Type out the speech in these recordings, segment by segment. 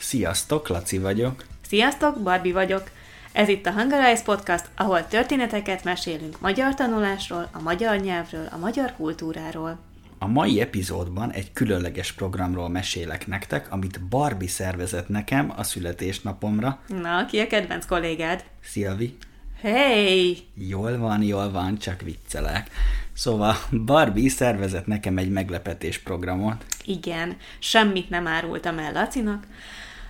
Sziasztok, Laci vagyok. Sziasztok, Barbie vagyok. Ez itt a Hungarize Podcast, ahol történeteket mesélünk magyar tanulásról, a magyar nyelvről, a magyar kultúráról. A mai epizódban egy különleges programról mesélek nektek, amit Barbie szervezett nekem a születésnapomra. Na, ki a kedvenc kollégád? Szilvi. Hey! Jól van, jól van, csak viccelek. Szóval Barbie szervezett nekem egy meglepetés programot. Igen, semmit nem árultam el Lacinak.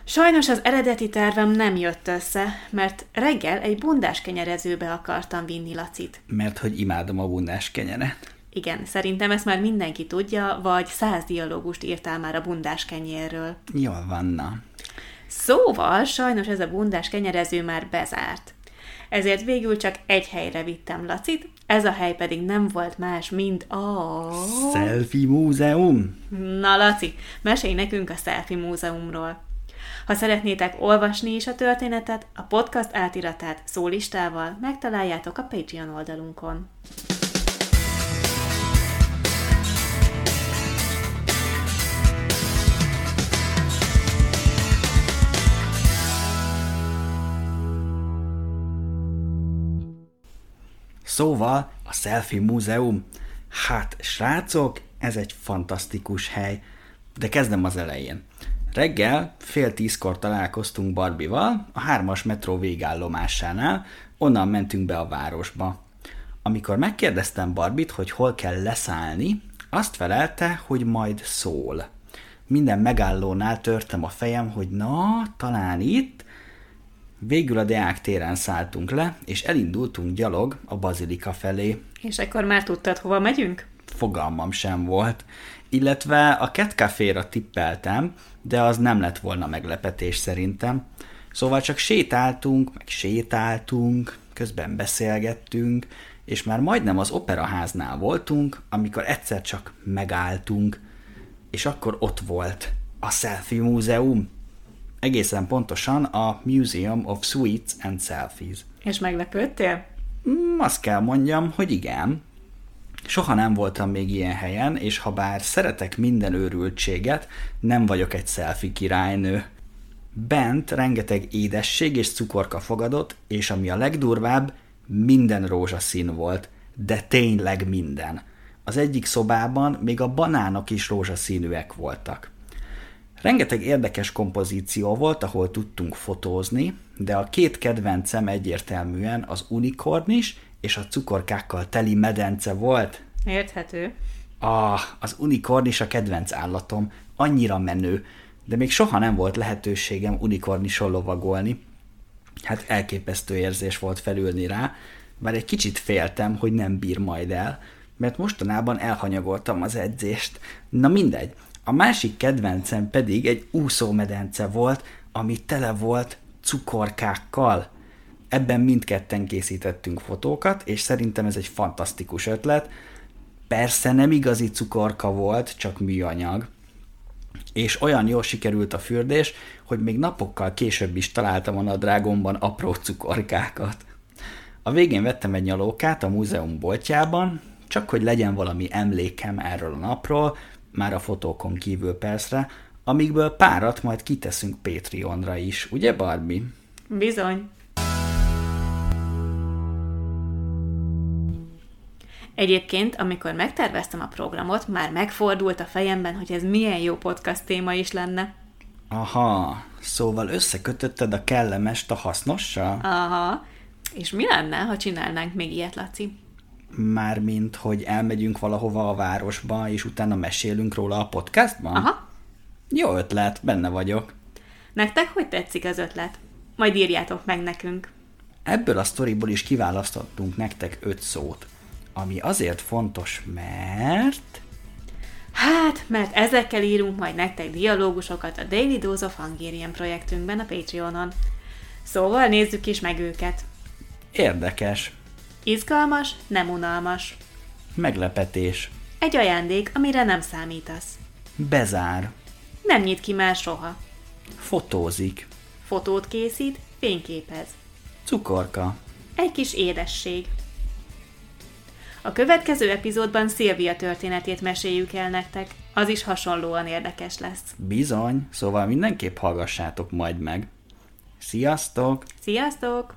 Sajnos az eredeti tervem nem jött össze, mert reggel egy bundás kenyerezőbe akartam vinni Lacit. Mert hogy imádom a bundás kenyeret. Igen, szerintem ezt már mindenki tudja, vagy száz dialógust írtál már a bundás kenyérről. Jól van, na. Szóval sajnos ez a bundás kenyerező már bezárt. Ezért végül csak egy helyre vittem Lacit, ez a hely pedig nem volt más, mint a... Selfie múzeum. Na Laci, mesélj nekünk a Selfie múzeumról. Ha szeretnétek olvasni is a történetet, a podcast átiratát szólistával megtaláljátok a Patreon oldalunkon. Szóval a Selfie Múzeum. Hát, srácok, ez egy fantasztikus hely. De kezdem az elején. Reggel fél tízkor találkoztunk Barbival a hármas metró végállomásánál, onnan mentünk be a városba. Amikor megkérdeztem Barbit, hogy hol kell leszállni, azt felelte, hogy majd szól. Minden megállónál törtem a fejem, hogy na, talán itt. Végül a Deák téren szálltunk le, és elindultunk gyalog a bazilika felé. És akkor már tudtad, hova megyünk? Fogalmam sem volt. Illetve a Cat Café-ra tippeltem, de az nem lett volna meglepetés szerintem. Szóval csak sétáltunk, meg sétáltunk, közben beszélgettünk, és már majdnem az operaháznál voltunk, amikor egyszer csak megálltunk, és akkor ott volt a Selfie Múzeum. Egészen pontosan a Museum of Sweets and Selfies. És meglepődtél? Mm, azt kell mondjam, hogy igen. Soha nem voltam még ilyen helyen, és ha bár szeretek minden őrültséget, nem vagyok egy selfie királynő. Bent rengeteg édesség és cukorka fogadott, és ami a legdurvább, minden rózsaszín volt, de tényleg minden. Az egyik szobában még a banánok is rózsaszínűek voltak. Rengeteg érdekes kompozíció volt, ahol tudtunk fotózni, de a két kedvencem egyértelműen az unikornis és a cukorkákkal teli medence volt. Érthető. Ah, az unikornis a kedvenc állatom, annyira menő, de még soha nem volt lehetőségem unikornison lovagolni. Hát elképesztő érzés volt felülni rá, bár egy kicsit féltem, hogy nem bír majd el, mert mostanában elhanyagoltam az edzést. Na mindegy, a másik kedvencem pedig egy úszómedence volt, ami tele volt cukorkákkal. Ebben mindketten készítettünk fotókat, és szerintem ez egy fantasztikus ötlet. Persze nem igazi cukorka volt, csak műanyag. És olyan jól sikerült a fürdés, hogy még napokkal később is találtam a nadrágomban apró cukorkákat. A végén vettem egy nyalókát a múzeum boltjában, csak hogy legyen valami emlékem erről a napról, már a fotókon kívül persze, amikből párat majd kiteszünk Patreonra is, ugye Barbie? Bizony. Egyébként, amikor megterveztem a programot, már megfordult a fejemben, hogy ez milyen jó podcast téma is lenne. Aha, szóval összekötötted a kellemest a hasznossal? Aha. És mi lenne, ha csinálnánk még ilyet, Laci? Mármint, hogy elmegyünk valahova a városba, és utána mesélünk róla a podcastban? Aha. Jó ötlet, benne vagyok. Nektek hogy tetszik az ötlet? Majd írjátok meg nekünk. Ebből a sztoriból is kiválasztottunk nektek öt szót, ami azért fontos, mert... Hát, mert ezekkel írunk majd nektek dialógusokat a Daily Dose of Hungarian projektünkben a Patreonon. Szóval nézzük is meg őket. Érdekes. Izgalmas, nem unalmas. Meglepetés. Egy ajándék, amire nem számítasz. Bezár. Nem nyit ki már soha. Fotózik. Fotót készít, fényképez. Cukorka. Egy kis édesség. A következő epizódban Szilvia történetét meséljük el nektek. Az is hasonlóan érdekes lesz. Bizony, szóval mindenképp hallgassátok majd meg. Sziasztok! Sziasztok!